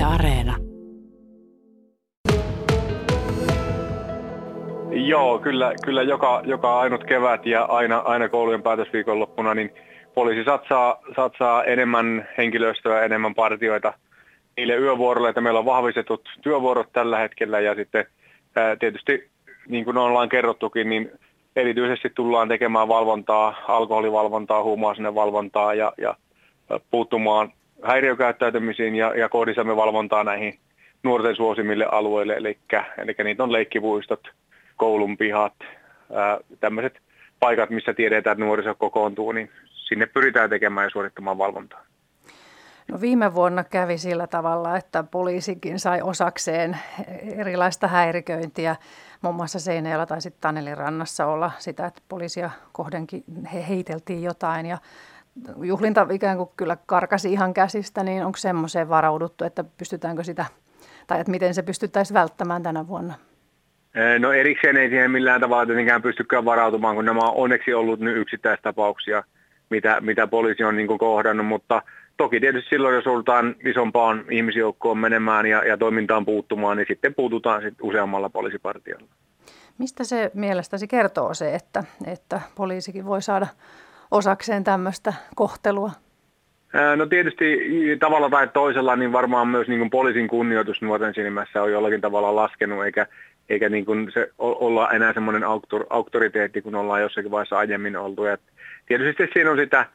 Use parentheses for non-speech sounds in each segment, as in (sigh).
Yle Areena. Joo, kyllä, kyllä joka, joka ainut kevät ja aina, aina koulujen päätösviikonloppuna, niin poliisi satsaa, satsaa enemmän henkilöstöä, enemmän partioita niille yövuoroille, että meillä on vahvistetut työvuorot tällä hetkellä ja sitten ää, tietysti niin kuin ollaan kerrottukin, niin erityisesti tullaan tekemään valvontaa, alkoholivalvontaa, huumausainevalvontaa ja, ja puuttumaan häiriökäyttäytymisiin ja, ja kohdistamme valvontaa näihin nuorten suosimille alueille, eli, eli niitä on leikkivuistot, koulun pihat, tämmöiset paikat, missä tiedetään, että nuoriso kokoontuu, niin sinne pyritään tekemään ja suorittamaan valvontaa. No viime vuonna kävi sillä tavalla, että poliisikin sai osakseen erilaista häiriköintiä. Muun muassa Seinäjällä tai sitten Tanelin rannassa olla sitä, että poliisia kohdenkin he heiteltiin jotain ja juhlinta ikään kuin kyllä karkasi ihan käsistä, niin onko semmoiseen varauduttu, että pystytäänkö sitä, tai että miten se pystyttäisiin välttämään tänä vuonna? No erikseen ei siihen millään tavalla tietenkään pystykään varautumaan, kun nämä on onneksi ollut nyt yksittäistapauksia, mitä, mitä poliisi on niin kohdannut, mutta toki tietysti silloin, jos joudutaan isompaan ihmisjoukkoon menemään ja, ja toimintaan puuttumaan, niin sitten puututaan sitten useammalla poliisipartiolla. Mistä se mielestäsi kertoo se, että, että poliisikin voi saada osakseen tämmöistä kohtelua? No tietysti tavalla tai toisella niin varmaan myös niin kuin poliisin kunnioitus nuorten silmässä on jollakin tavalla laskenut, eikä, eikä niin kuin se olla enää semmoinen auktor, auktoriteetti, kun ollaan jossakin vaiheessa aiemmin oltu. Ja tietysti siinä on sitä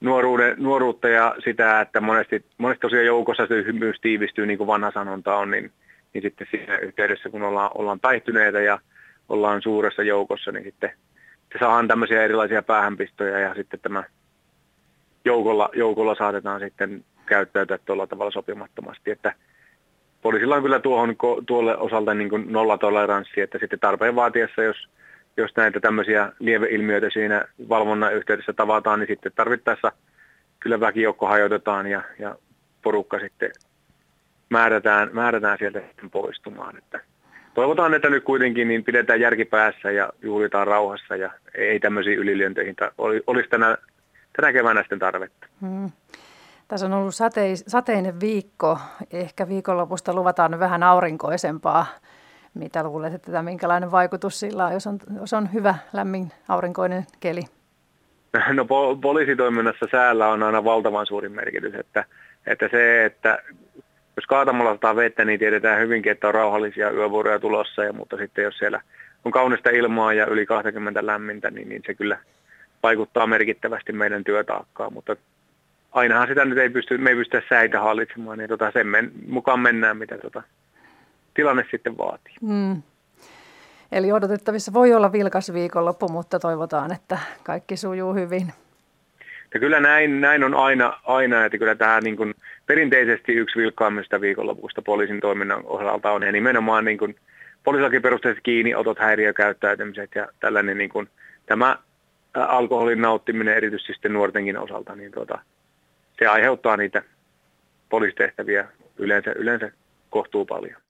nuoruuden, nuoruutta ja sitä, että monesti, monesti tosiaan joukossa se myös tiivistyy, niin kuin vanha sanonta on, niin, niin sitten siinä yhteydessä, kun ollaan, ollaan päihtyneitä ja ollaan suuressa joukossa, niin sitten se saadaan tämmöisiä erilaisia päähänpistoja ja sitten tämä joukolla, joukolla saatetaan sitten käyttäytyä tuolla tavalla sopimattomasti, että poliisilla on kyllä tuohon, tuolle osalta niin kuin nollatoleranssi, että sitten tarpeen vaatiessa, jos, jos näitä tämmöisiä lieveilmiöitä siinä valvonnan yhteydessä tavataan, niin sitten tarvittaessa kyllä väkijoukko hajotetaan ja, ja porukka sitten määrätään, määrätään sieltä poistumaan. Että toivotaan, että nyt kuitenkin niin pidetään järki päässä ja juhlitaan rauhassa ja ei tämmöisiin ylilyönteihin olisi tänä, tänä keväänä sitten tarvetta. Hmm. Tässä on ollut satei, sateinen viikko. Ehkä viikonlopusta luvataan vähän aurinkoisempaa. Mitä luulet, että minkälainen vaikutus sillä on, jos on, jos on hyvä, lämmin, aurinkoinen keli? (laughs) No po- poliisitoiminnassa säällä on aina valtavan suuri merkitys, että, että se, että kaatamalla sataa vettä, niin tiedetään hyvinkin, että on rauhallisia yövuoroja tulossa, ja, mutta sitten jos siellä on kaunista ilmaa ja yli 20 lämmintä, niin, niin se kyllä vaikuttaa merkittävästi meidän työtaakkaan, mutta ainahan sitä nyt ei pysty, me ei pystytä säitä hallitsemaan, niin tota sen men, mukaan mennään, mitä tota tilanne sitten vaatii. Mm. Eli odotettavissa voi olla vilkas viikonloppu, mutta toivotaan, että kaikki sujuu hyvin. Ja kyllä näin, näin on aina, aina, että kyllä tähän niin kuin perinteisesti yksi vilkkaammista viikonlopusta poliisin toiminnan osalta on ja nimenomaan niin kuin poliisilaki kiinniotot, häiriökäyttäytymiset ja tällainen niin kuin, tämä alkoholin nauttiminen erityisesti sitten nuortenkin osalta, niin tuota, se aiheuttaa niitä poliisitehtäviä yleensä, yleensä kohtuu paljon.